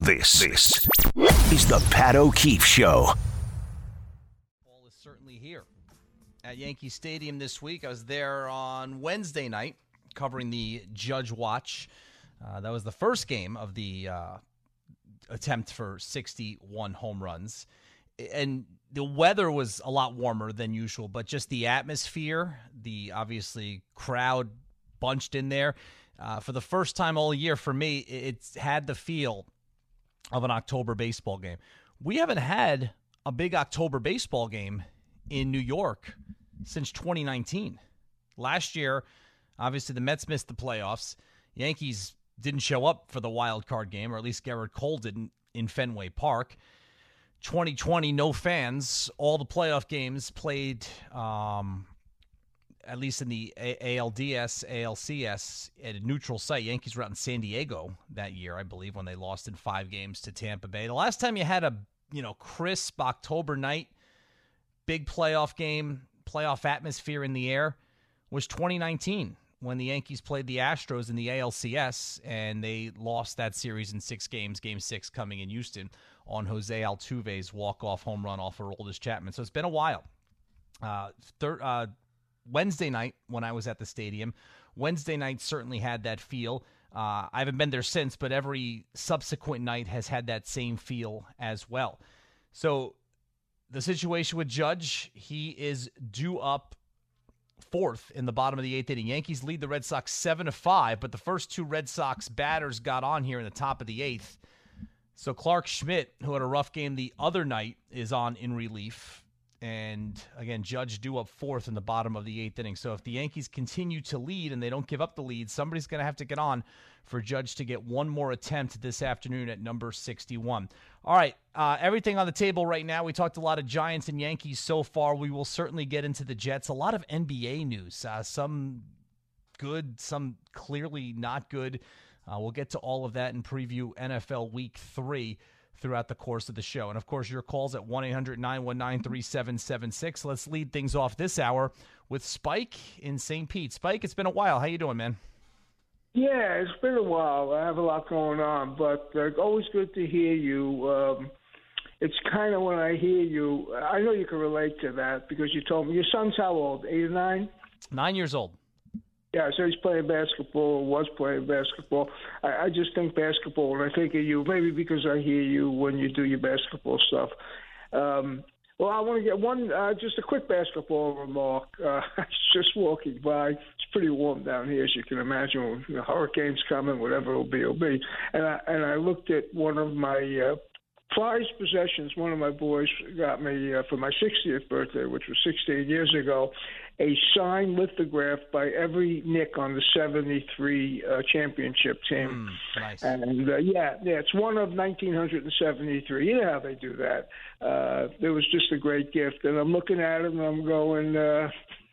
This, this is the Pat O'Keefe Show. Ball is certainly here at Yankee Stadium this week. I was there on Wednesday night covering the Judge Watch. Uh, that was the first game of the uh, attempt for 61 home runs. And the weather was a lot warmer than usual, but just the atmosphere, the obviously crowd bunched in there. Uh, for the first time all year for me, it's had the feel of an October baseball game. We haven't had a big October baseball game in New York since 2019. Last year, obviously, the Mets missed the playoffs. Yankees didn't show up for the wild card game, or at least Gerrit Cole didn't in Fenway Park. 2020, no fans. All the playoff games played um, at least in the ALDS, ALCS, at a neutral site. Yankees were out in San Diego that year, I believe, when they lost in five games to Tampa Bay. The last time you had a you know crisp October night, big playoff game, playoff atmosphere in the air was 2019 when the Yankees played the Astros in the ALCS and they lost that series in six games. Game six coming in Houston on Jose Altuve's walk-off home run off of Aroldis Chapman. So it's been a while. Uh, thir- uh, Wednesday night when I was at the stadium. Wednesday night certainly had that feel. Uh, I haven't been there since, but every subsequent night has had that same feel as well. So the situation with Judge, he is due up fourth in the bottom of the eighth inning. Yankees lead the Red Sox seven to five, but the first two Red Sox batters got on here in the top of the eighth. So Clarke Schmidt, who had a rough game the other night, is on in relief. And again, Judge due up fourth in the bottom of the eighth inning. So if the Yankees continue to lead and they don't give up the lead, somebody's going to have to get on for Judge to get one more attempt this afternoon at number 61. All right, uh, everything on the table right now. We talked a lot of Giants and Yankees so far. We will certainly get into the Jets. A lot of NBA news, uh, some good, some clearly not good. Uh, we'll get to all of that and preview NFL Week 3 throughout the course of the show. And of course, your calls at 1 800 919 3776. Let's lead things off this hour with Spike in St. Pete. Spike, it's been a while. How you doing, man? Yeah, it's been a while. I have a lot going on, but uh, always good to hear you. Um, it's kind of when I hear you, I know you can relate to that because you told me your son's how old? Eight or nine? Nine years old. Yeah, so he's playing basketball, was playing basketball. I, I just think basketball, and I think of you, maybe because I hear you when you do your basketball stuff. Um, well, I want to get one, uh, just a quick basketball remark. Uh, just walking by. It's pretty warm down here, as you can imagine. The hurricanes coming, whatever it'll be, it'll be. And I and I looked at one of my uh, prized possessions. One of my boys got me uh, for my 60th birthday, which was 16 years ago, a signed lithograph by every Knick on the 73 uh, championship team. Mm, nice. And uh, yeah, yeah, it's one of 1973. You know how they do that. Uh, it was just a great gift. And I'm looking at them and I'm going, uh,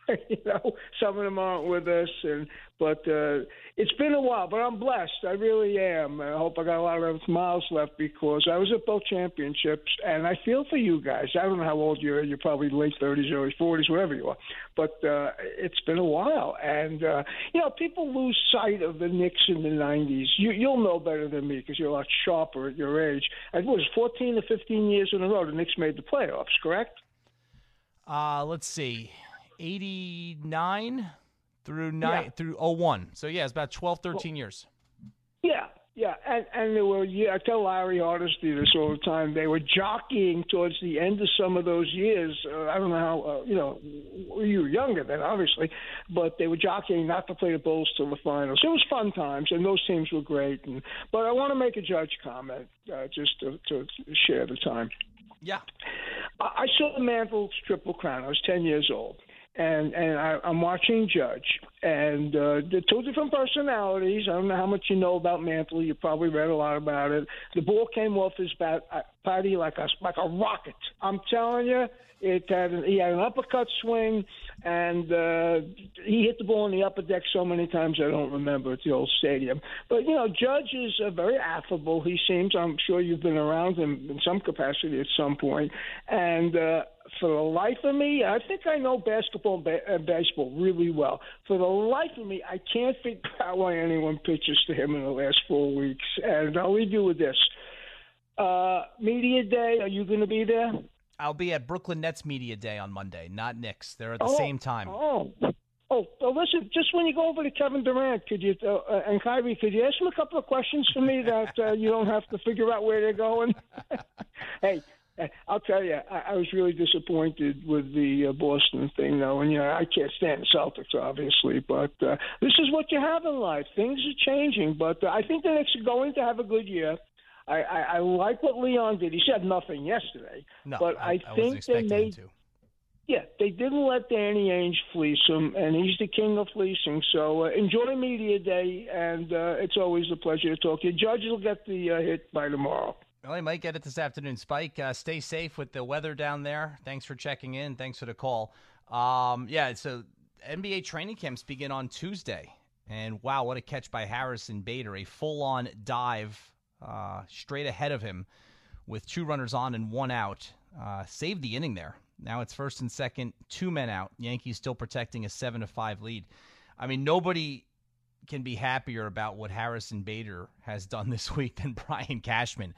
you know, some of them aren't with us, and but uh, it's been a while. But I'm blessed. I really am. I hope I got a lot of miles left because I was at both championships, and I feel for you guys. I don't know how old you are. You're probably late 30s, early 40s, whatever you are. But uh, it's been a while, and uh, you know, people lose sight of the Knicks in the 90s. You, you'll know better than me because you're a lot sharper at your age. It was 14 or 15 years in a row the Knicks made the playoffs. Correct? Uh, let's see. 89 through nine Yeah. through 01. So yeah, it's about 12 13 years. Yeah, yeah, and and there were. Yeah, I tell Larry Hardesty this all the time. They were jockeying towards the end of some of those years. Uh, I don't know how. Uh, you know, you were younger then, obviously, but they were jockeying not to play the Bulls till the finals. It was fun times, and those teams were great. And but I want to make a judge comment uh, just to, to share the time. Yeah. I I saw the Mantle's Triple Crown. I was 10 years old. And and I, I'm watching Judge, and uh, they're two different personalities. I don't know how much you know about Mantle. You probably read a lot about it. The ball came off his bat, uh, body like a like a rocket. I'm telling you, it had an, he had an uppercut swing, and uh, he hit the ball in the upper deck so many times I don't remember at the old stadium. But you know, Judge is uh, very affable. He seems. I'm sure you've been around him in some capacity at some point, and. uh for the life of me, I think I know basketball and, ba- and baseball really well. For the life of me, I can't figure out why anyone pitches to him in the last four weeks. And I'll leave you with this. Uh, media day, are you going to be there? I'll be at Brooklyn Nets Media Day on Monday, not Knicks. They're at the oh, same time. Oh, oh, oh, listen, just when you go over to Kevin Durant, could you uh, uh and Kyrie, could you ask him a couple of questions for me that uh, you don't have to figure out where they're going? hey, I'll tell you, I, I was really disappointed with the uh, Boston thing, though. And you know, I can't stand the Celtics, obviously, but uh, this is what you have in life. Things are changing, but uh, I think the Knicks are going to have a good year. I, I, I like what Leon did. He said nothing yesterday, no, but I, I think they made. Yeah, they didn't let Danny Ainge fleece him, and he's the king of fleecing. So uh, enjoy media day, and uh, it's always a pleasure to talk to you. Judge will get the uh, hit by tomorrow. Well, he might get it this afternoon. Spike, uh, stay safe with the weather down there. Thanks for checking in. Thanks for the call. Um, yeah, so NBA training camps begin on Tuesday. And wow, what a catch by Harrison Bader. A full on dive uh, straight ahead of him with two runners on and one out. Uh, saved the inning there. Now it's first and second, two men out. Yankees still protecting a seven to five lead. I mean, nobody can be happier about what Harrison Bader has done this week than Brian Cashman.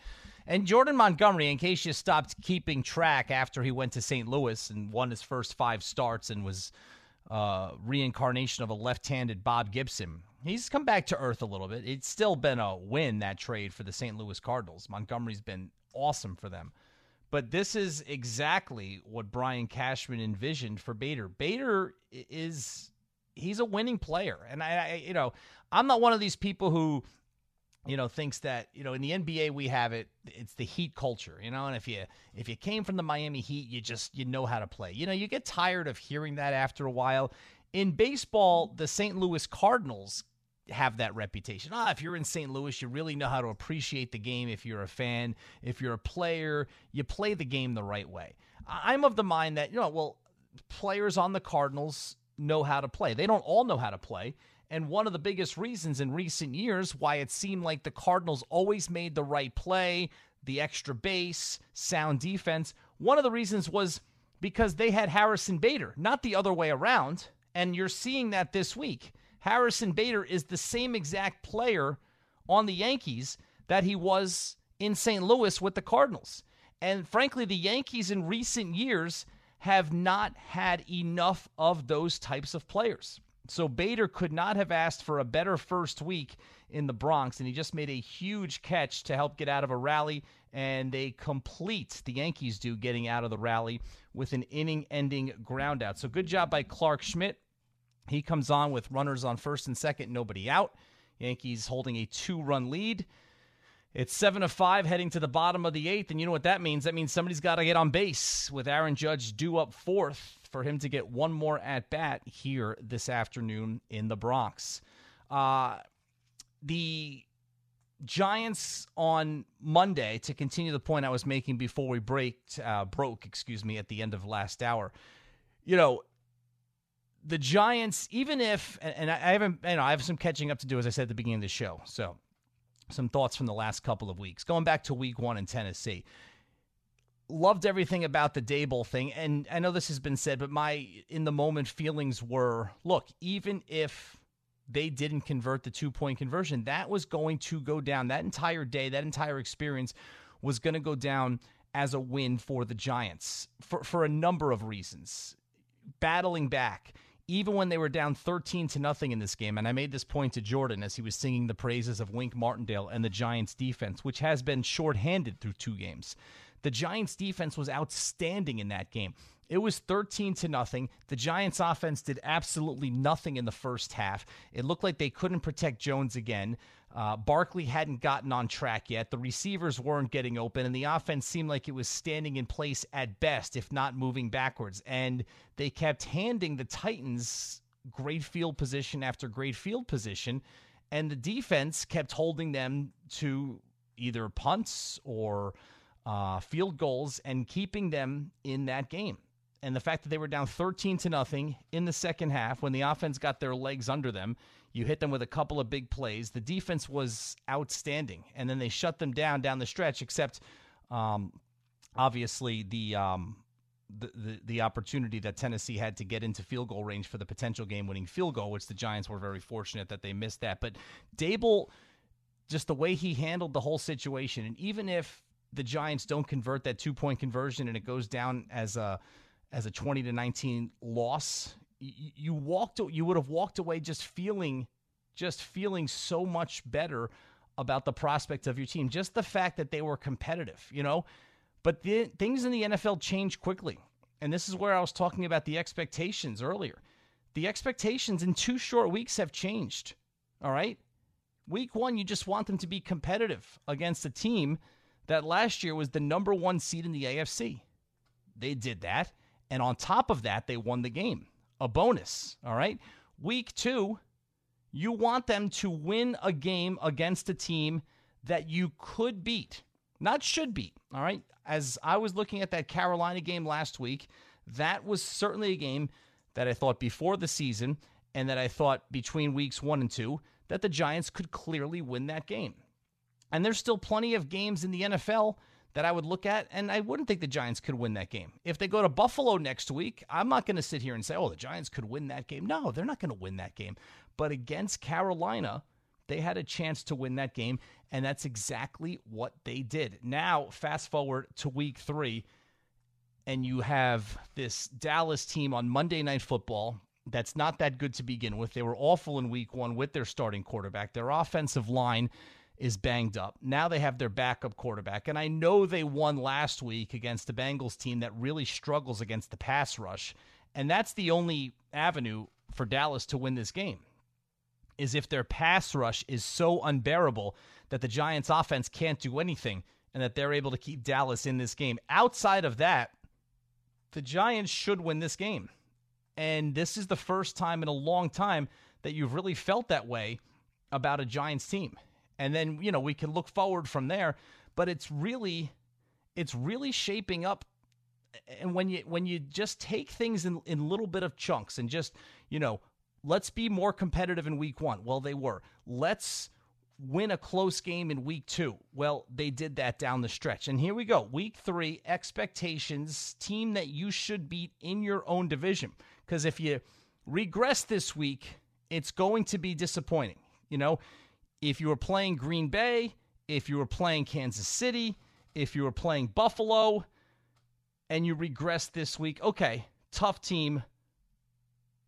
And Jordan Montgomery, in case you stopped keeping track after he went to St. Louis and won his first five starts and was uh, reincarnation of a left-handed Bob Gibson. He's come back to earth a little bit. It's still been a win that trade for the St. Louis Cardinals. Montgomery's been awesome for them. But this is exactly what Brian Cashman envisioned for Bader. Bader is he's a winning player, and I, I you know I'm not one of these people who you know thinks that you know in the NBA we have it it's the heat culture you know and if you if you came from the Miami Heat you just you know how to play. You know you get tired of hearing that after a while. In baseball the St. Louis Cardinals have that reputation. Ah if you're in St. Louis you really know how to appreciate the game if you're a fan. If you're a player you play the game the right way. I'm of the mind that you know well players on the Cardinals know how to play. They don't all know how to play and one of the biggest reasons in recent years why it seemed like the Cardinals always made the right play, the extra base, sound defense, one of the reasons was because they had Harrison Bader, not the other way around. And you're seeing that this week. Harrison Bader is the same exact player on the Yankees that he was in St. Louis with the Cardinals. And frankly, the Yankees in recent years have not had enough of those types of players. So Bader could not have asked for a better first week in the Bronx, and he just made a huge catch to help get out of a rally. And they complete, the Yankees do, getting out of the rally with an inning ending groundout. So good job by Clarke Schmidt. He comes on with runners on first and second, nobody out. Yankees holding a two run lead. It's seven to five heading to the bottom of the eighth, and you know what that means? That means somebody's got to get on base with Aaron Judge due up fourth for him to get one more at bat here this afternoon in the Bronx. Uh, the Giants on Monday, to continue the point I was making before we break, uh, broke, excuse me, at the end of last hour. You know, the Giants, even if, and I haven't, you know, I have some catching up to do, as I said at the beginning of the show. So some thoughts from the last couple of weeks. Going back to week one in Tennessee. Loved everything about the Daboll thing. And I know this has been said, but my in the moment feelings were look, even if they didn't convert the two point conversion, that was going to go down. That entire day, that entire experience was going to go down as a win for the Giants for, for a number of reasons. Battling back, even when they were down 13 to nothing in this game. And I made this point to Jordan as he was singing the praises of Wink Martindale and the Giants defense, which has been shorthanded through two games. The Giants defense was outstanding in that game. It was 13 to nothing. The Giants offense did absolutely nothing in the first half. It looked like they couldn't protect Jones again. Uh, Barkley hadn't gotten on track yet. The receivers weren't getting open, and the offense seemed like it was standing in place at best, if not moving backwards. And they kept handing the Titans great field position after great field position, and the defense kept holding them to either punts or uh, field goals and keeping them in that game. And the fact that they were down 13 to nothing in the second half when the offense got their legs under them you hit them with a couple of big plays. The defense was outstanding, and then they shut them down down the stretch. Except, um, obviously, the, um, the, the the opportunity that Tennessee had to get into field goal range for the potential game-winning field goal, which the Giants were very fortunate that they missed that. But Daboll, just the way he handled the whole situation, and even if the Giants don't convert that two point conversion and it goes down as a as a 20 to 19 loss, you, walked you would have walked away just feeling just feeling so much better about the prospects of your team. Just the fact that they were competitive, you know. But the, things in the NFL change quickly. And this is where I was talking about the expectations earlier. The expectations in two short weeks have changed. All right? Week one, you just want them to be competitive against a team that last year was the number one seed in the AFC. They did that. And on top of that, they won the game. A bonus. All right. Week two, you want them to win a game against a team that you could beat, not should beat. All right. As I was looking at that Carolina game last week, that was certainly a game that I thought before the season and that I thought between weeks one and two that the Giants could clearly win that game. And there's still plenty of games in the NFL that I would look at, and I wouldn't think the Giants could win that game. If they go to Buffalo next week, I'm not going to sit here and say, oh, the Giants could win that game. No, they're not going to win that game. But against Carolina, they had a chance to win that game, and that's exactly what they did. Now, fast forward to week three, and you have this Dallas team on Monday Night Football that's not that good to begin with. They were awful in week one with their starting quarterback. Their offensive line is banged up. Now they have their backup quarterback. And I know they won last week against the Bengals team that really struggles against the pass rush. And that's the only avenue for Dallas to win this game. Is if their pass rush is so unbearable that the Giants offense can't do anything and that they're able to keep Dallas in this game. Outside of that, the Giants should win this game. And this is the first time in a long time that you've really felt that way about a Giants team and then you know we can look forward from there. But it's really it's really shaping up. And when you when you just take things in in little bit of chunks and just you know let's be more competitive in week 1 well they were. Let's win a close game in week 2 well they did that down the stretch. And here we go. Week 3 expectations team that you should beat in your own division. Because if you regress this week it's going to be disappointing you know if you were playing Green Bay, if you were playing Kansas City, if you were playing Buffalo, and you regress this week, okay, tough team.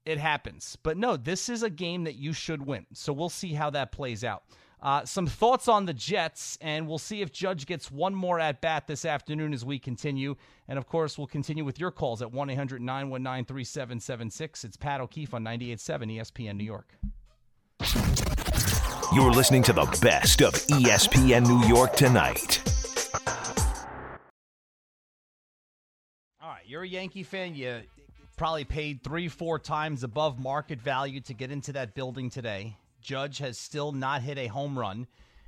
It happens. But no, this is a game that you should win. So we'll see how that plays out. Uh, some thoughts on the Jets, and we'll see if Judge gets one more at bat this afternoon as we continue. And of course, we'll continue with your calls at 1 800 919 3776. It's Pat O'Keefe on 98.7 ESPN New York. You're listening to the best of ESPN New York tonight. All right, you're a Yankee fan. You probably paid three, four times above market value to get into that building today. Judge has still not hit a home run,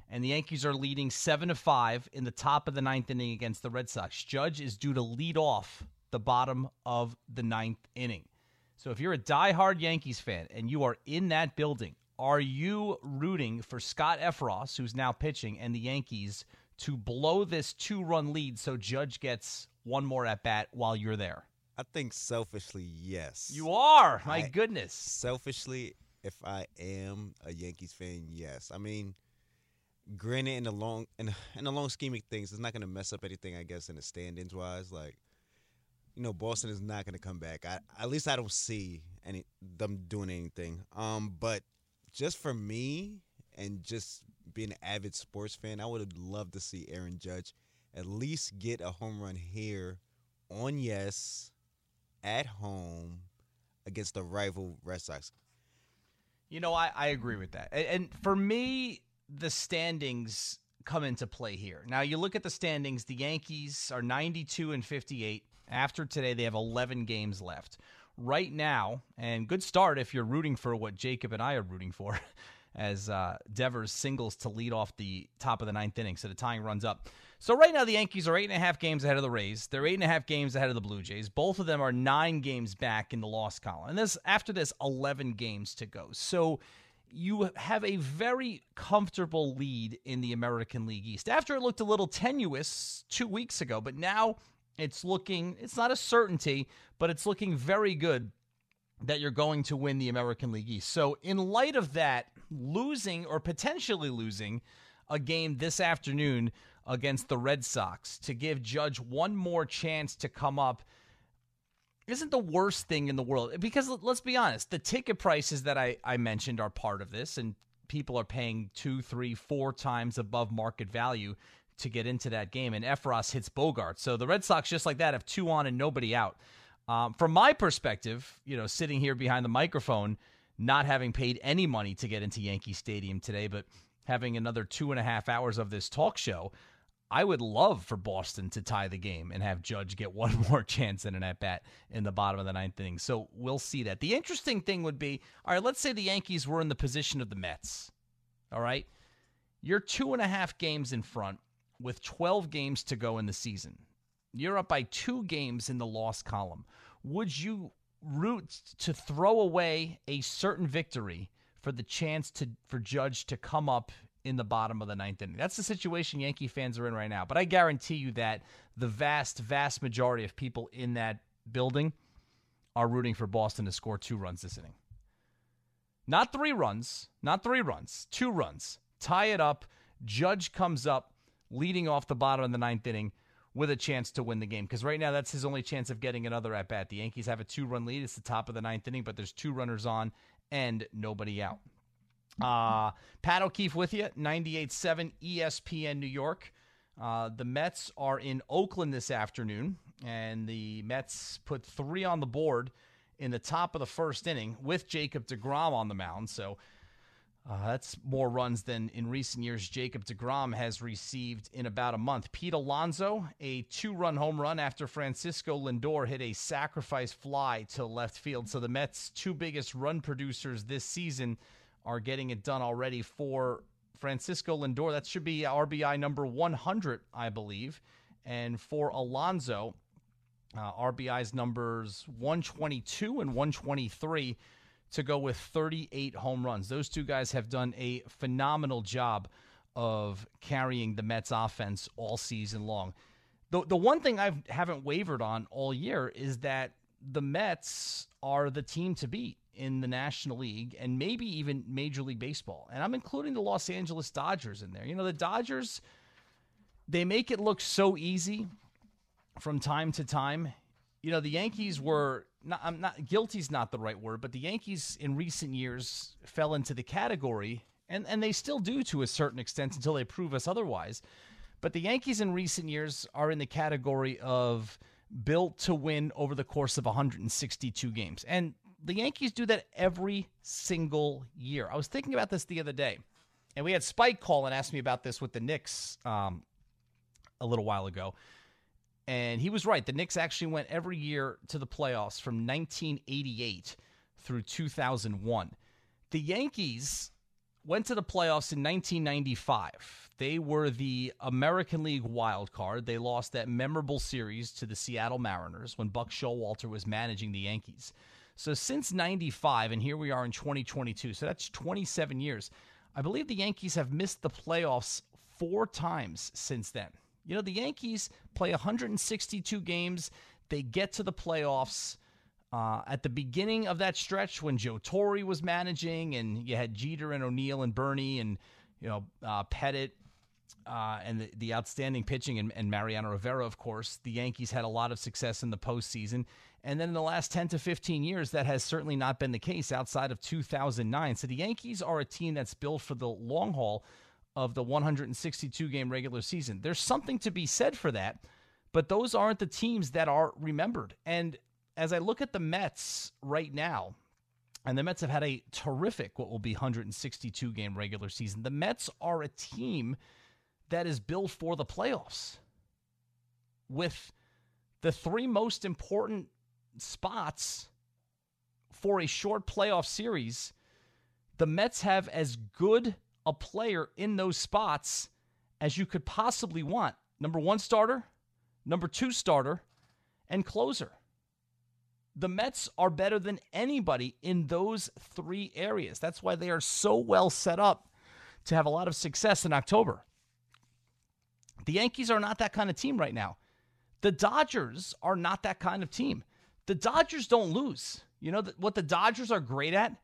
and the Yankees are leading seven to five in the top of the ninth inning against the Red Sox. Judge is due to lead off the bottom of the ninth inning. So if you're a diehard Yankees fan and you are in that building, are you rooting for Scott Effross, who's now pitching, and the Yankees to blow this two run lead so Judge gets one more at bat while you're there? I think selfishly, yes. You are. My I, goodness. Selfishly, if I am a Yankees fan, yes. I mean, granted, in the long in, in the long scheme of things, it's not going to mess up anything. I guess in the standings wise, like you know, Boston is not going to come back. I, at least I don't see any them doing anything. Um, but just for me and just being an avid sports fan, I would have loved to see Aaron Judge at least get a home run here on yes at home against the rival Red Sox. You know, I, I agree with that. And, and for me, the standings come into play here. Now, you look at the standings, the Yankees are 92 and 58. After today, they have 11 games left right now, and good start if you're rooting for what Jacob and I are rooting for, as uh, Devers singles to lead off the top of the ninth inning. So the tying runs up. So right now the Yankees are eight and a half games ahead of the Rays. They're eight and a half games ahead of the Blue Jays. Both of them are nine games back in the loss column. And this after this, eleven games to go. So you have a very comfortable lead in the American League East. After it looked a little tenuous two weeks ago, but now it's looking, it's not a certainty, but it's looking very good that you're going to win the American League East. So, in light of that, losing or potentially losing a game this afternoon against the Red Sox to give Judge one more chance to come up isn't the worst thing in the world. Because let's be honest, the ticket prices that I, I mentioned are part of this, and people are paying two, three, four times above market value to get into that game. And Effross hits Bogaerts. So the Red Sox, just like that, have two on and nobody out. Um, from my perspective, you know, sitting here behind the microphone, not having paid any money to get into Yankee Stadium today, but having another two and a half hours of this talk show, I would love for Boston to tie the game and have Judge get one more chance in an at bat in the bottom of the ninth inning. So we'll see that. The interesting thing would be all right, let's say the Yankees were in the position of the Mets. All right. You're two and a half games in front with 12 games to go in the season. You're up by two games in the loss column. Would you root to throw away a certain victory for the chance to for Judge to come up in the bottom of the ninth inning. That's the situation Yankee fans are in right now. But I guarantee you that the vast, vast majority of people in that building are rooting for Boston to score two runs this inning. Not three runs, not three runs, two runs. Tie it up. Judge comes up, leading off the bottom of the ninth inning with a chance to win the game. Because right now, that's his only chance of getting another at bat. The Yankees have a two run lead. It's the top of the ninth inning, but there's two runners on and nobody out. Uh, Pat O'Keefe with you, 98.7 ESPN New York. Uh, the Mets are in Oakland this afternoon, and the Mets put three on the board in the top of the first inning with Jacob DeGrom on the mound. So uh, that's more runs than in recent years Jacob DeGrom has received in about a month. Pete Alonso, a two run home run after Francisco Lindor hit a sacrifice fly to left field. So the Mets' two biggest run producers this season are getting it done already for Francisco Lindor. That should be RBI number 100, I believe. And for Alonso, uh, RBI's numbers 122 and 123 to go with 38 home runs. Those two guys have done a phenomenal job of carrying the Mets offense all season long. The, the one thing I haven't wavered on all year is that the Mets are the team to beat in the National League and maybe even Major League Baseball. And I'm including the Los Angeles Dodgers in there. You know, the Dodgers, they make it look so easy from time to time. You know, the Yankees were not, I'm not guilty's not the right word, but the Yankees in recent years fell into the category, and, and they still do to a certain extent until they prove us otherwise. But the Yankees in recent years are in the category of built to win over the course of 162 games. And the Yankees do that every single year. I was thinking about this the other day, and we had Spike call and ask me about this with the Knicks um, a little while ago. And he was right. The Knicks actually went every year to the playoffs from 1988 through 2001. The Yankees went to the playoffs in 1995. They were the American League wild card. They lost that memorable series to the Seattle Mariners when Buck Showalter was managing the Yankees. So since 95, and here we are in 2022, so that's 27 years. I believe the Yankees have missed the playoffs four times since then. You know, the Yankees play 162 games, they get to the playoffs. Uh, at the beginning of that stretch when Joe Torre was managing, and you had Jeter and O'Neill and Bernie and you know uh, Pettitte uh, and the, the, outstanding pitching and, and, Mariano Rivera, of course, the Yankees had a lot of success in the postseason. And then in the last 10 to 15 years, that has certainly not been the case outside of 2009. So the Yankees are a team that's built for the long haul of the 162 game regular season. There's something to be said for that, but those aren't the teams that are remembered. And as I look at the Mets right now, and the Mets have had a terrific, what will be 162 game regular season. The Mets are a team that is built for the playoffs with the three most important spots for a short playoff series, the Mets have as good a player in those spots as you could possibly want. Number one starter, number two starter, and closer. The Mets are better than anybody in those three areas. That's why they are so well set up to have a lot of success in October. The Yankees are not that kind of team right now. The Dodgers are not that kind of team. The Dodgers don't lose. You know what the Dodgers are great at?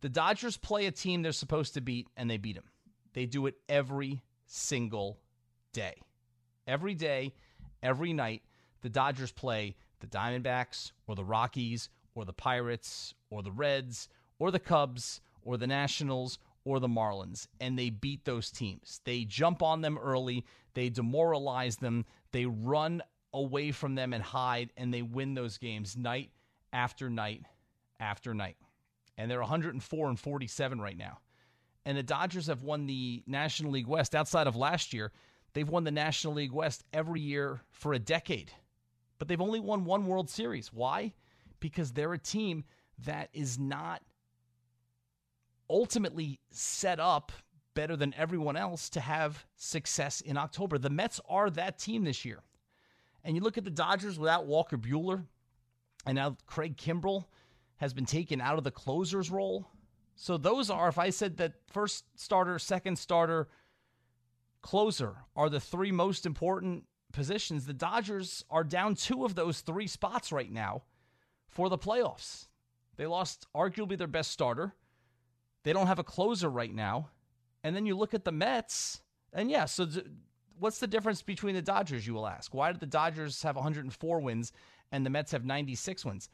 The Dodgers play a team they're supposed to beat and they beat them. They do it every single day. Every day, every night, the Dodgers play the Diamondbacks or the Rockies or the Pirates or the Reds or the Cubs or the Nationals or the Marlins, and they beat those teams. They jump on them early, they demoralize them, they run away from them and hide, and they win those games night after night after night. And they're 104 and 47 right now. And the Dodgers have won the National League West outside of last year. They've won the National League West every year for a decade. But they've only won one World Series. Why? Because they're a team that is not ultimately set up better than everyone else to have success in October. The Mets are that team this year. And you look at the Dodgers without Walker Buehler and now Craig Kimbrel has been taken out of the closer's role. So those are, if I said that first starter, second starter, closer are the three most important positions, the Dodgers are down two of those three spots right now for the playoffs. They lost arguably their best starter. They don't have a closer right now. And then you look at the Mets, and yeah, so what's the difference between the Dodgers, you will ask? Why did the Dodgers have 104 wins and the Mets have 96 wins?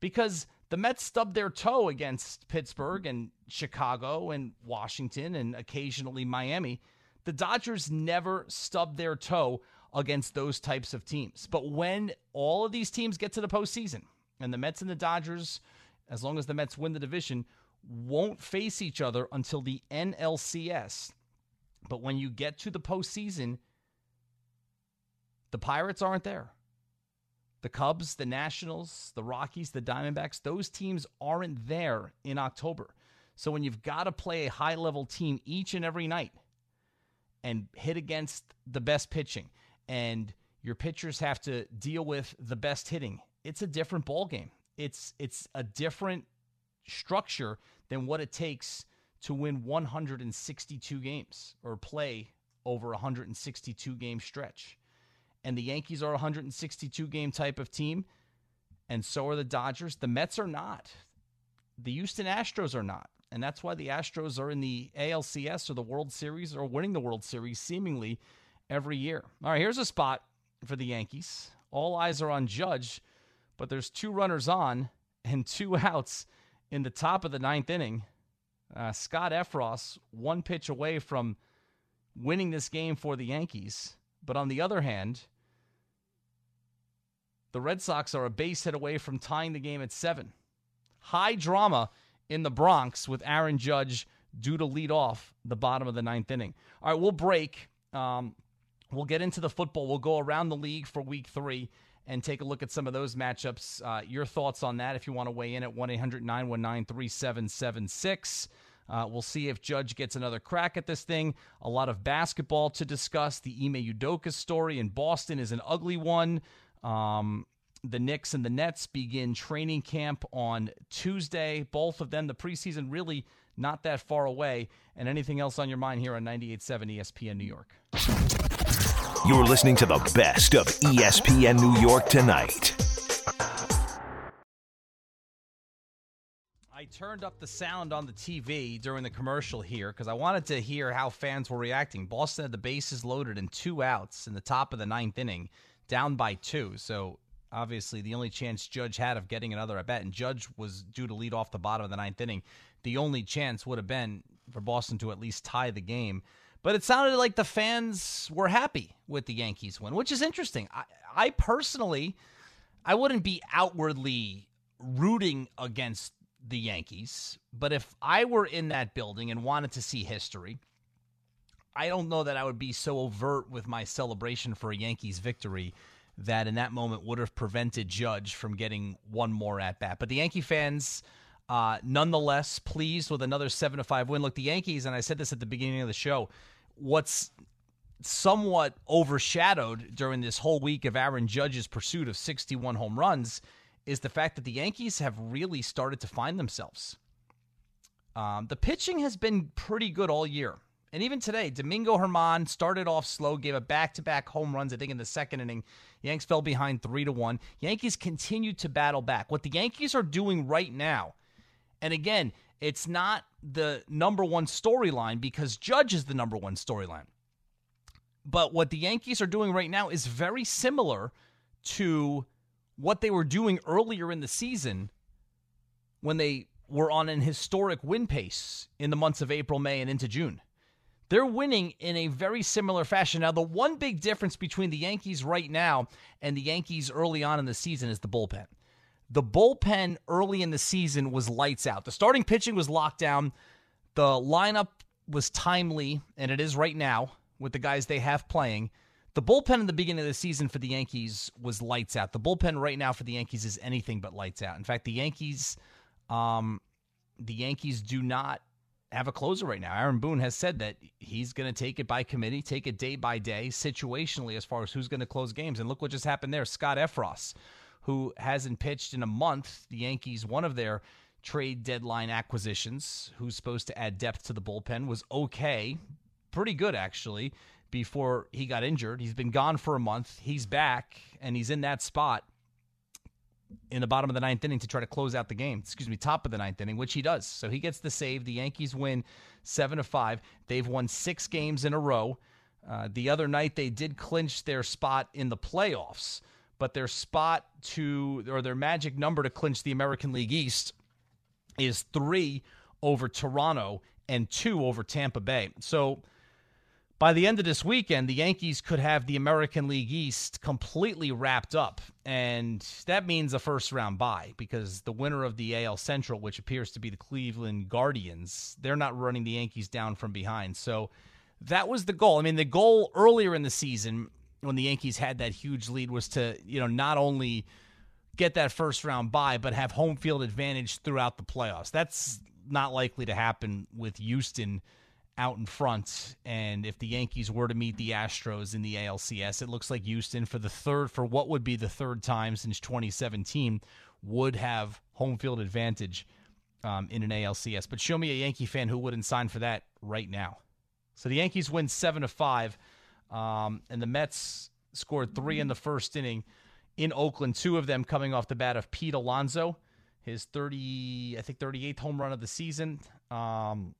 Because the Mets stubbed their toe against Pittsburgh and Chicago and Washington and occasionally Miami. The Dodgers never stubbed their toe against those types of teams. But when all of these teams get to the postseason, and the Mets and the Dodgers, as long as the Mets win the division, won't face each other until the NLCS. But when you get to the postseason, the Pirates aren't there. The Cubs, the Nationals, the Rockies, the Diamondbacks, those teams aren't there in October. So when you've got to play a high level team each and every night and hit against the best pitching, and your pitchers have to deal with the best hitting, it's a different ball game. It's it's a different structure than what it takes to win 162 games or play over a 162 game stretch and the Yankees are a 162 game type of team, and so are the Dodgers. The Mets are not. The Houston Astros are not. And that's why the Astros are in the ALCS or the World Series or winning the World Series seemingly every year. All right, here's a spot for the Yankees. All eyes are on Judge, but there's two runners on and two outs in the top of the ninth inning. Uh, Scott Effross, one pitch away from winning this game for the Yankees. But on the other hand, the Red Sox are a base hit away from tying the game at seven. High drama in the Bronx with Aaron Judge due to lead off the bottom of the ninth inning. All right, we'll break. Um, we'll get into the football. We'll go around the league for week three and take a look at some of those matchups. Uh, your thoughts on that if you want to weigh in at 1 800 919 3776. Uh, we'll see if Judge gets another crack at this thing. A lot of basketball to discuss. The Ime Udoka story in Boston is an ugly one. Um, the Knicks and the Nets begin training camp on Tuesday. Both of them, the preseason really not that far away. And anything else on your mind here on 98.7 ESPN New York? You're listening to the best of ESPN New York tonight. I turned up the sound on the TV during the commercial here because I wanted to hear how fans were reacting. Boston had the bases loaded and two outs in the top of the ninth inning, down by two. So obviously, the only chance Judge had of getting another at bat, and Judge was due to lead off the bottom of the ninth inning. The only chance would have been for Boston to at least tie the game. But it sounded like the fans were happy with the Yankees win, which is interesting. I, I personally, I wouldn't be outwardly rooting against the Yankees, but if I were in that building and wanted to see history, I don't know that I would be so overt with my celebration for a Yankees victory that in that moment would have prevented Judge from getting one more at bat. But the Yankee fans, uh, nonetheless, pleased with another seven to five win. Look, the Yankees, and I said this at the beginning of the show. What's somewhat overshadowed during this whole week of Aaron Judge's pursuit of 61 home runs is the fact that the Yankees have really started to find themselves. Um, the pitching has been pretty good all year. And even today, Domingo Germán started off slow, gave a back-to-back home runs. I think in the second inning, Yanks fell behind three to one. Yankees continued to battle back. What the Yankees are doing right now, and again, it's not the number one storyline because Judge is the number one storyline. But what the Yankees are doing right now is very similar to what they were doing earlier in the season when they were on an historic win pace in the months of April, May, and into June. They're winning in a very similar fashion. Now, the one big difference between the Yankees right now and the Yankees early on in the season is the bullpen. The bullpen early in the season was lights out. The starting pitching was locked down. The lineup was timely, and it is right now with the guys they have playing. The bullpen in the beginning of the season for the Yankees was lights out. The bullpen right now for the Yankees is anything but lights out. In fact, the Yankees, um, the Yankees do not have a closer right now. Aaron Boone has said that he's going to take it by committee, take it day by day, situationally, as far as who's going to close games. And look what just happened there. Scott Effross, who hasn't pitched in a month, the Yankees, one of their trade deadline acquisitions, who's supposed to add depth to the bullpen, was okay, pretty good actually, before he got injured. He's been gone for a month. He's back, and he's in that spot in the bottom of the ninth inning to try to close out the game. Excuse me, top of the ninth inning, which he does. So he gets the save. The Yankees win seven to five. They've won six games in a row. Uh, the other night they did clinch their spot in the playoffs, but their spot to or their magic number to clinch the American League East is three over Toronto and two over Tampa Bay. So by the end of this weekend, the Yankees could have the American League East completely wrapped up. And that means a first round bye because the winner of the AL Central, which appears to be the Cleveland Guardians, they're not running the Yankees down from behind. So that was the goal. I mean, the goal earlier in the season when the Yankees had that huge lead was to, you know, not only get that first round bye, but have home field advantage throughout the playoffs. That's not likely to happen with Houston out in front. And if the Yankees were to meet the Astros in the ALCS, it looks like Houston, for the third, for what would be the third time since 2017, would have home field advantage um, in an ALCS. But show me a Yankee fan who wouldn't sign for that right now. So the Yankees win seven to five, um, and the Mets scored three in the first inning in Oakland. Two of them coming off the bat of Pete Alonso, his 30, I think 38th home run of the season. Um,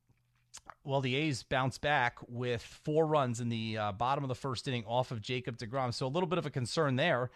well, the A's bounce back with four runs in the uh, bottom of the first inning off of Jacob DeGrom. So a little bit of a concern there,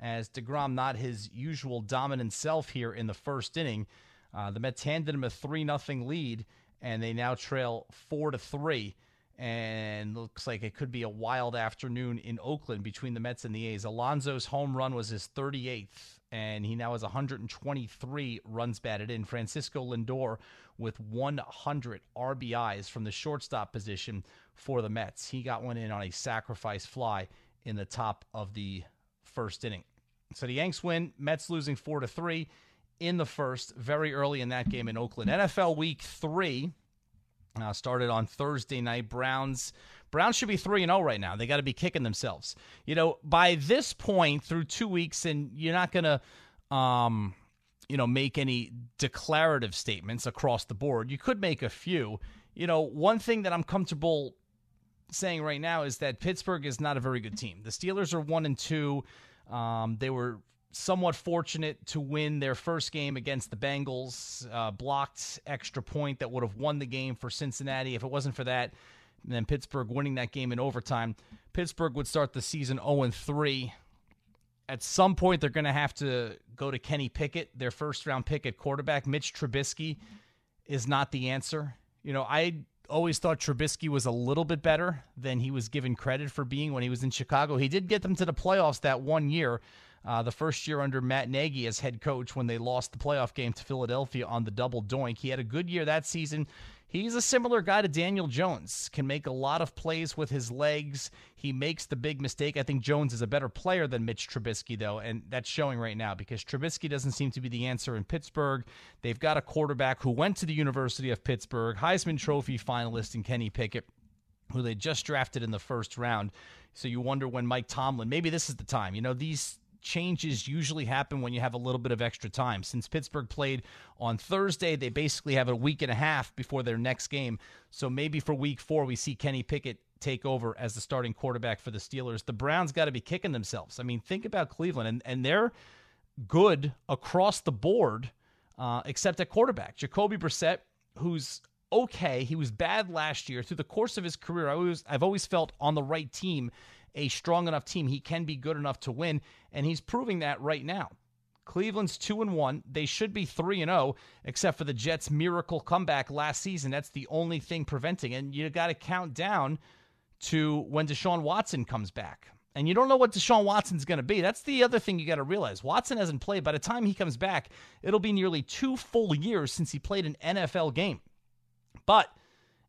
as DeGrom not his usual dominant self here in the first inning. Uh, the Mets handed him a three nothing lead, and they now trail four to three. And looks like it could be a wild afternoon in Oakland between the Mets and the A's. Alonso's home run was his 38th and he now has 123 runs batted in. Francisco Lindor with 100 RBIs from the shortstop position for the Mets. He got one in on a sacrifice fly in the top of the first inning. So the Yanks win, Mets losing 4 to 3 in the first, very early in that game in Oakland. NFL Week 3 uh, started on Thursday night. Browns Browns should be 3 and 0 right now. They got to be kicking themselves. You know, by this point through 2 weeks and you're not going to um you know make any declarative statements across the board. You could make a few. You know, one thing that I'm comfortable saying right now is that Pittsburgh is not a very good team. The Steelers are 1 and 2. Um, they were somewhat fortunate to win their first game against the Bengals, uh, blocked extra point that would have won the game for Cincinnati. If it wasn't for that, then Pittsburgh winning that game in overtime, Pittsburgh would start the season 0 3. At some point, they're going to have to go to Kenny Pickett, their first round pick at quarterback. Mitch Trubisky is not the answer. You know, I always thought Trubisky was a little bit better than he was given credit for being when he was in Chicago. He did get them to the playoffs that one year, uh, the first year under Matt Nagy as head coach when they lost the playoff game to Philadelphia on the double doink. He had a good year that season. He's a similar guy to Daniel Jones, can make a lot of plays with his legs. He makes the big mistake. I think Jones is a better player than Mitch Trubisky, though, and that's showing right now because Trubisky doesn't seem to be the answer in Pittsburgh. They've got a quarterback who went to the University of Pittsburgh, Heisman Trophy finalist in Kenny Pickett, who they just drafted in the first round. So you wonder when Mike Tomlin, maybe this is the time. You know, these changes usually happen when you have a little bit of extra time. Since Pittsburgh played on Thursday, they basically have a week and a half before their next game. So maybe for week four, we see Kenny Pickett take over as the starting quarterback for the Steelers. The Browns got to be kicking themselves. I mean, think about Cleveland, and, and they're good across the board, uh, except at quarterback. Jacoby Brissett, who's okay. He was bad last year. Through the course of his career, I always, I've always felt on the right team, a strong enough team, he can be good enough to win, and he's proving that right now. Cleveland's 2 and 1. They should be 3 and 0 except for the Jets miracle comeback last season. That's the only thing preventing. And you got to count down to when Deshaun Watson comes back. And you don't know what Deshaun Watson's going to be. That's the other thing you got to realize. Watson hasn't played. By the time he comes back, it'll be nearly two full years since he played an NFL game. But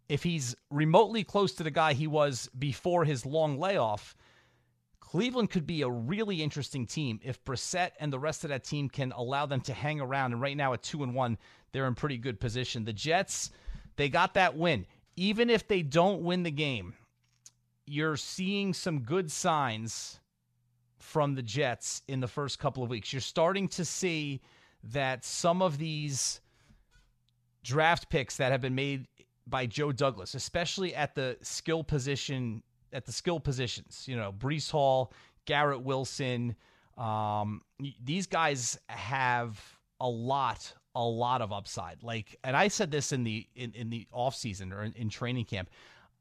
if he's remotely close to the guy he was before his long layoff, Cleveland could be a really interesting team if Brissett and the rest of that team can allow them to hang around. And right now at two and one, they're in pretty good position. The Jets, they got that win. Even if they don't win the game, you're seeing some good signs from the Jets in the first couple of weeks. You're starting to see that some of these draft picks that have been made by Joe Douglas, especially at the skill position, at the skill positions, you know, Breece Hall, Garrett Wilson, um, these guys have a lot, a lot of upside. Like, and I said this in the in, in the off season or in, in training camp.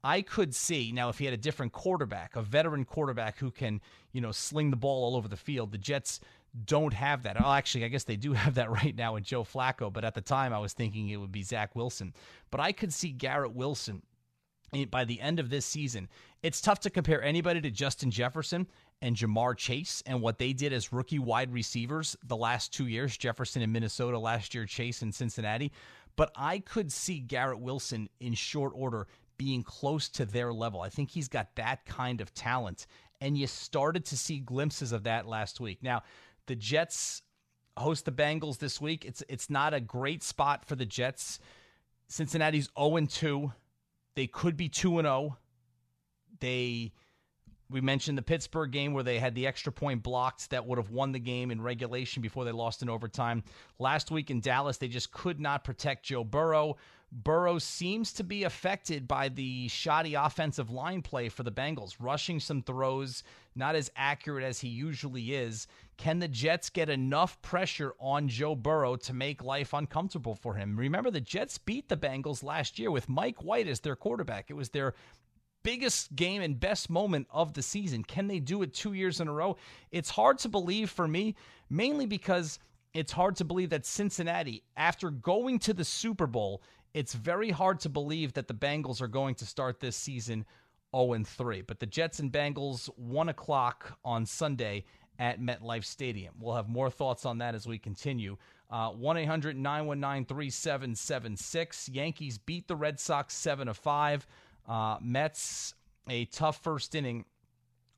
I could see now if he had a different quarterback, a veteran quarterback who can, you know, sling the ball all over the field. The Jets don't have that. Oh, actually, I guess they do have that right now in Joe Flacco. But at the time, I was thinking it would be Zach Wilson. But I could see Garrett Wilson by the end of this season. It's tough to compare anybody to Justin Jefferson and Ja'Marr Chase and what they did as rookie wide receivers the last two years. Jefferson in Minnesota last year, Chase in Cincinnati. But I could see Garrett Wilson in short order being close to their level. I think he's got that kind of talent. And you started to see glimpses of that last week. Now, the Jets host the Bengals this week. It's it's not a great spot for the Jets. Cincinnati's 0 2. They could be 2 0. They we mentioned the Pittsburgh game where they had the extra point blocked that would have won the game in regulation before they lost in overtime. Last week in Dallas, they just could not protect Joe Burrow. Burrow seems to be affected by the shoddy offensive line play for the Bengals, rushing some throws, not as accurate as he usually is. Can the Jets get enough pressure on Joe Burrow to make life uncomfortable for him? Remember, the Jets beat the Bengals last year with Mike White as their quarterback. It was their biggest game and best moment of the season. Can they do it two years in a row? It's hard to believe for me, mainly because it's hard to believe that Cincinnati, after going to the Super Bowl, it's very hard to believe that the Bengals are going to start this season 0 3. But the Jets and Bengals, 1 o'clock on Sunday at MetLife Stadium. We'll have more thoughts on that as we continue. Uh, 1 800 919 3776. Yankees beat the Red Sox 7 5. Uh, Mets, a tough first inning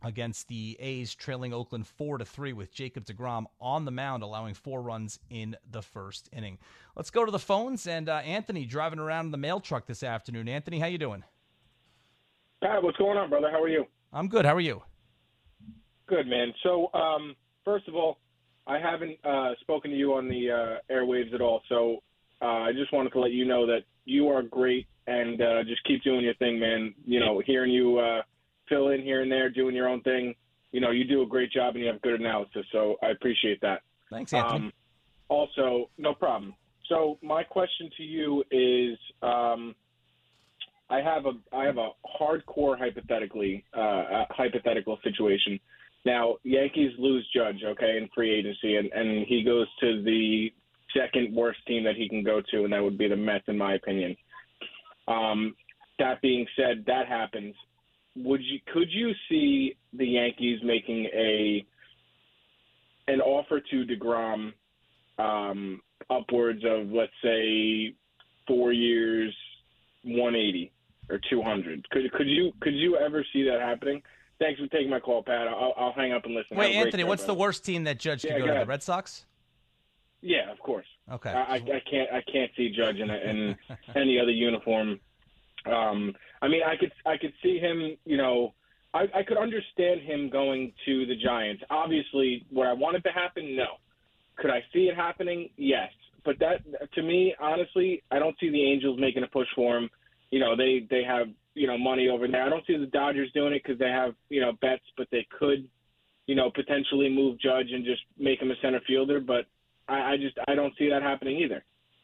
against the A's, trailing Oakland four to three with Jacob Degrom on the mound, allowing four runs in the first inning. Let's go to the phones and uh, Anthony driving around in the mail truck this afternoon. Anthony, how you doing? Pat, what's going on, brother? How are you? I'm good. How are you? Good, man. So, um, first of all, I haven't uh, spoken to you on the uh, airwaves at all, so uh, I just wanted to let you know that you are great and uh, just keep doing your thing, man. You know, hearing you uh, fill in here and there, doing your own thing. You know, you do a great job and you have good analysis, so I appreciate that. Thanks, Anthony. Um, also, no problem. So my question to you is, um, I have a I have a hardcore hypothetically uh, hypothetical situation. Now, Yankees lose Judge, okay, in free agency, and, and he goes to the second worst team that he can go to, and that would be the Mets, in my opinion. Um, that being said, that happens would you could you see the Yankees making a an offer to Degrom um, upwards of let's say four years, one eighty or two hundred? Could could you could you ever see that happening? Thanks for taking my call, Pat. I'll, I'll hang up and listen. Wait, Anthony, what's the worst team that Judge yeah, could go, to? The Red Sox? Yeah, of course. Okay. I, I can't I can't see Judge in, a, in any other uniform um, I mean, I could I could see him. You know, I, I could understand him going to the Giants. Obviously, what I wanted to happen, no. Could I see it happening? Yes. But that, to me, honestly, I don't see the Angels making a push for him. You know, they they have you know money over there. I don't see the Dodgers doing it because they have you know Betts, but they could, you know, potentially move Judge and just make him a center fielder. But I, I just I don't see that happening either.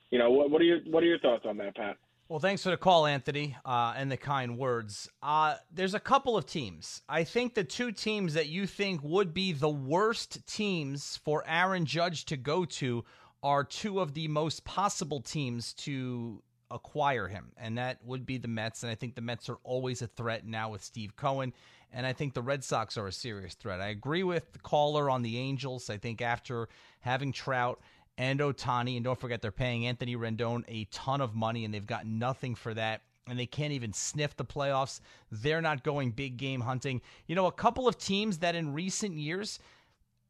You know, what what are your what are your thoughts on that, Pat? Well, thanks for the call, Anthony, uh, and the kind words. Uh, there's a couple of teams. I think the two teams that you think would be the worst teams for Aaron Judge to go to are two of the most possible teams to acquire him, and that would be the Mets. And I think the Mets are always a threat now with Steve Cohen, and I think the Red Sox are a serious threat. I agree with the caller on the Angels. I think after having Trout and Ohtani. And don't forget, they're paying Anthony Rendon a ton of money, and they've got nothing for that. And they can't even sniff the playoffs. They're not going big game hunting. You know, a couple of teams that in recent years,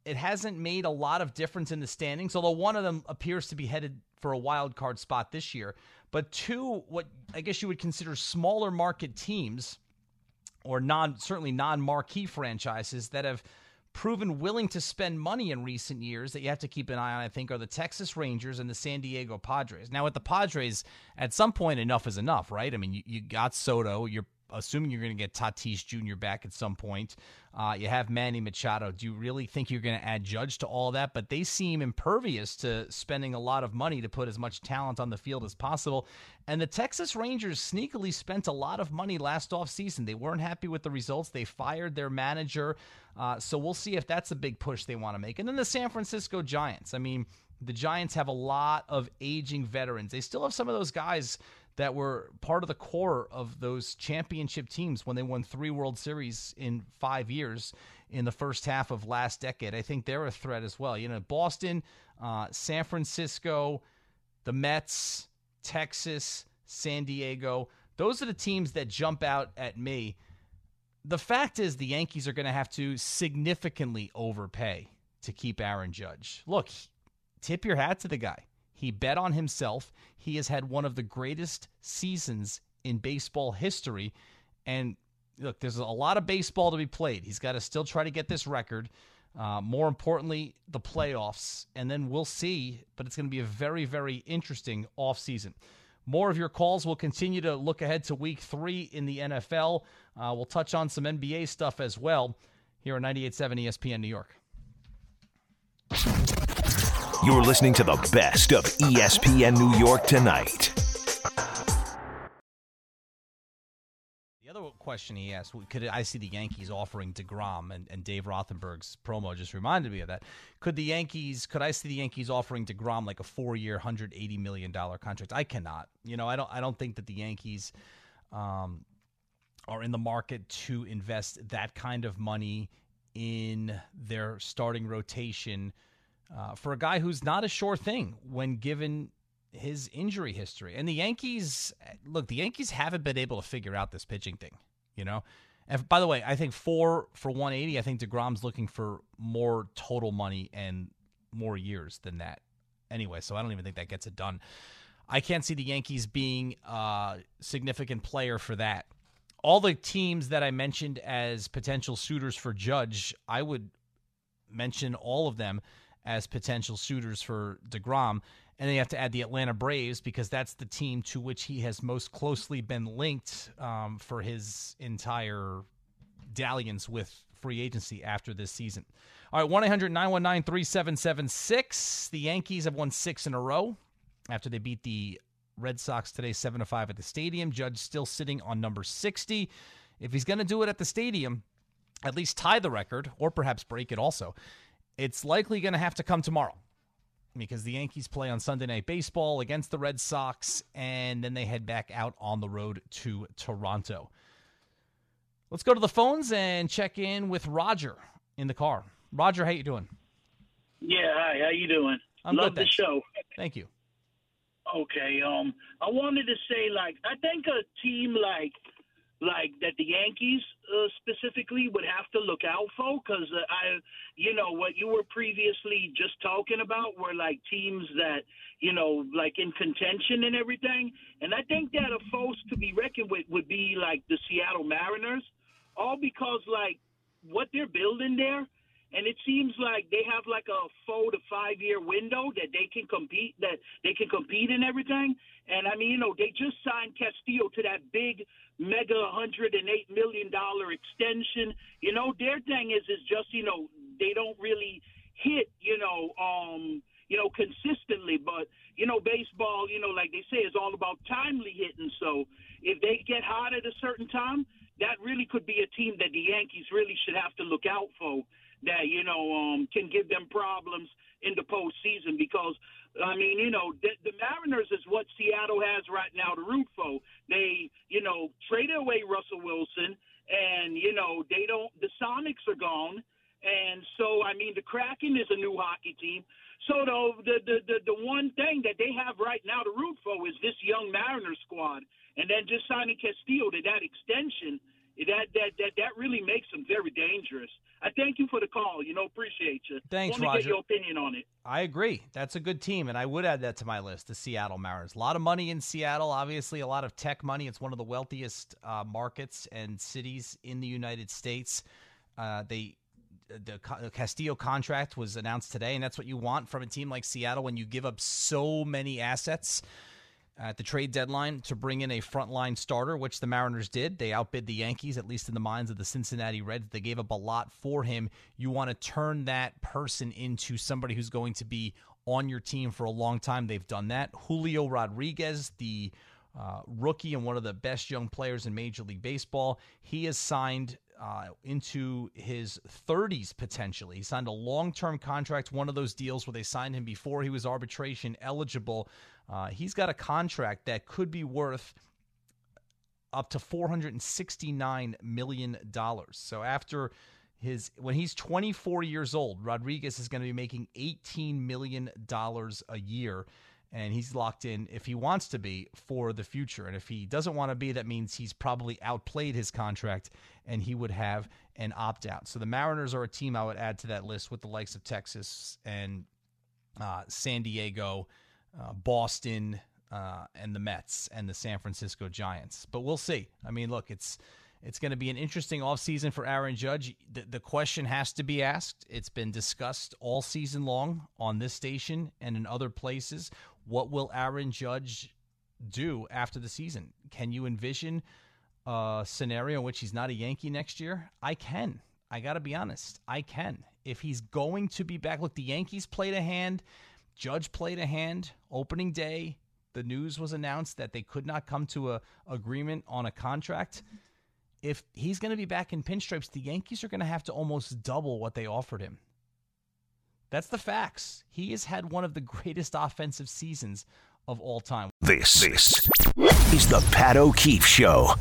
it hasn't made a lot of difference in the standings, although one of them appears to be headed for a wild card spot this year. But two, what I guess you would consider smaller market teams, or non certainly non marquee franchises that have proven willing to spend money in recent years that you have to keep an eye on, I think, are the Texas Rangers and the San Diego Padres. Now, with the Padres, at some point, enough is enough, right? I mean, you, you got Soto. You're assuming you're going to get Tatis Jr. back at some point. Uh, you have Manny Machado. Do you really think you're going to add Judge to all that? But they seem impervious to spending a lot of money to put as much talent on the field as possible. And the Texas Rangers sneakily spent a lot of money last offseason. They weren't happy with the results. They fired their manager. Uh, so we'll see if that's a big push they want to make. And then the San Francisco Giants. I mean, the Giants have a lot of aging veterans. They still have some of those guys that were part of the core of those championship teams when they won three World Series in five years in the first half of last decade. I think they're a threat as well. You know, Boston, uh, San Francisco, the Mets, Texas, San Diego. Those are the teams that jump out at me. The fact is, the Yankees are going to have to significantly overpay to keep Aaron Judge. Look, tip your hat to the guy. He bet on himself. He has had one of the greatest seasons in baseball history. And look, there's a lot of baseball to be played. He's got to still try to get this record. Uh, more importantly, the playoffs. And then we'll see. But it's going to be a very, very interesting offseason. More of your calls. We'll continue to look ahead to week three in the NFL. Uh, we'll touch on some NBA stuff as well here on 98.7 ESPN New York. You're listening to the best of ESPN New York tonight. The other question he asked, could I see the Yankees offering DeGrom? And, and Dave Rothenberg's promo just reminded me of that. Could the Yankees, could I see the Yankees offering DeGrom like a four year, $180 million contract? I cannot. You know, I don't, I don't think that the Yankees um, are in the market to invest that kind of money in their starting rotation – uh, for a guy who's not a sure thing when given his injury history. And the Yankees, look, the Yankees haven't been able to figure out this pitching thing, you know? And by the way, I think four for 180, I think DeGrom's looking for more total money and more years than that anyway. So I don't even think that gets it done. I can't see the Yankees being a significant player for that. All the teams that I mentioned as potential suitors for Judge, I would mention all of them as potential suitors for DeGrom. And then you have to add the Atlanta Braves because that's the team to which he has most closely been linked um, for his entire dalliance with free agency after this season. All right, 1 800 919 3776. The Yankees have won six in a row after they beat the Red Sox today 7 to 5 at the stadium. Judge still sitting on number 60. If he's going to do it at the stadium, at least tie the record or perhaps break it also. It's likely going to have to come tomorrow because the Yankees play on Sunday Night Baseball against the Red Sox, and then they head back out on the road to Toronto. Let's go to the phones and check in with Roger in the car. Roger, how you doing? Yeah, hi. How you doing? I'm Love good, the show. Thank you. Okay. Um, I wanted to say, like, I think a team like like that the Yankees uh, specifically would have to look out for because uh, I, you know, what you were previously just talking about were like teams that, you know, like in contention and everything. And I think that a force to be reckoned with would be like the Seattle Mariners, all because like what they're building there and it seems like they have like a four to five year window that they can compete that they can compete in everything. And I mean, you know, they just signed Castillo to that big mega hundred and eight million dollar extension. You know, their thing is is just you know they don't really hit you know um you know consistently, but you know baseball you know like they say is all about timely hitting. So if they get hot at a certain time. That really could be a team that the Yankees really should have to look out for can um, can give them problems in the postseason because I mean, you know, the, the Mariners is what Seattle has right now to root for. They, you know, traded away Russell Wilson, and you know they don't. The Sonics are gone, and so I mean, the Kraken is a new hockey team. So the the the the one thing that they have right now to root for is this young Mariners squad, and then just signing Castillo to that extension that that that that really makes them very dangerous. I thank you for the call. You know, appreciate you. Thanks, Roger. get your opinion on it. I agree. That's a good team, and I would add that to my list. The Seattle Mariners. A lot of money in Seattle. Obviously, a lot of tech money. It's one of the wealthiest uh, markets and cities in the United States. Uh, they the Castillo contract was announced today, and that's what you want from a team like Seattle when you give up so many assets at the trade deadline to bring in a frontline starter, which the Mariners did. They outbid the Yankees, at least in the minds of the Cincinnati Reds. They gave up a lot for him. You want to turn that person into somebody who's going to be on your team for a long time. They've done that. Julio Rodriguez, the uh, rookie and one of the best young players in Major League Baseball, he has signed uh, into his 30s potentially. He signed a long term contract, one of those deals where they signed him before he was arbitration eligible. Uh, he's got a contract that could be worth up to $469 million. So after his when he's 24 years old, Rodriguez is going to be making 18 million dollars a year and he's locked in if he wants to be for the future. And if he doesn't want to be, that means he's probably outplayed his contract and he would have an opt out. So the Mariners are a team I would add to that list with the likes of Texas and uh, San Diego uh, Boston, uh, and the Mets and the San Francisco Giants. But we'll see. I mean, look, it's it's going to be an interesting offseason for Aaron Judge. The, the question has to be asked. It's been discussed all season long on this station and in other places. What will Aaron Judge do after the season? Can you envision a scenario in which he's not a Yankee next year? I can. I got to be honest. I can. If he's going to be back, look, the Yankees played a hand Judge played a hand opening day. The news was announced that they could not come to a agreement on a contract. If he's going to be back in pinstripes, the Yankees are going to have to almost double what they offered him. That's the facts. He has had one of the greatest offensive seasons of all time. This, this is the Pat O'Keefe Show.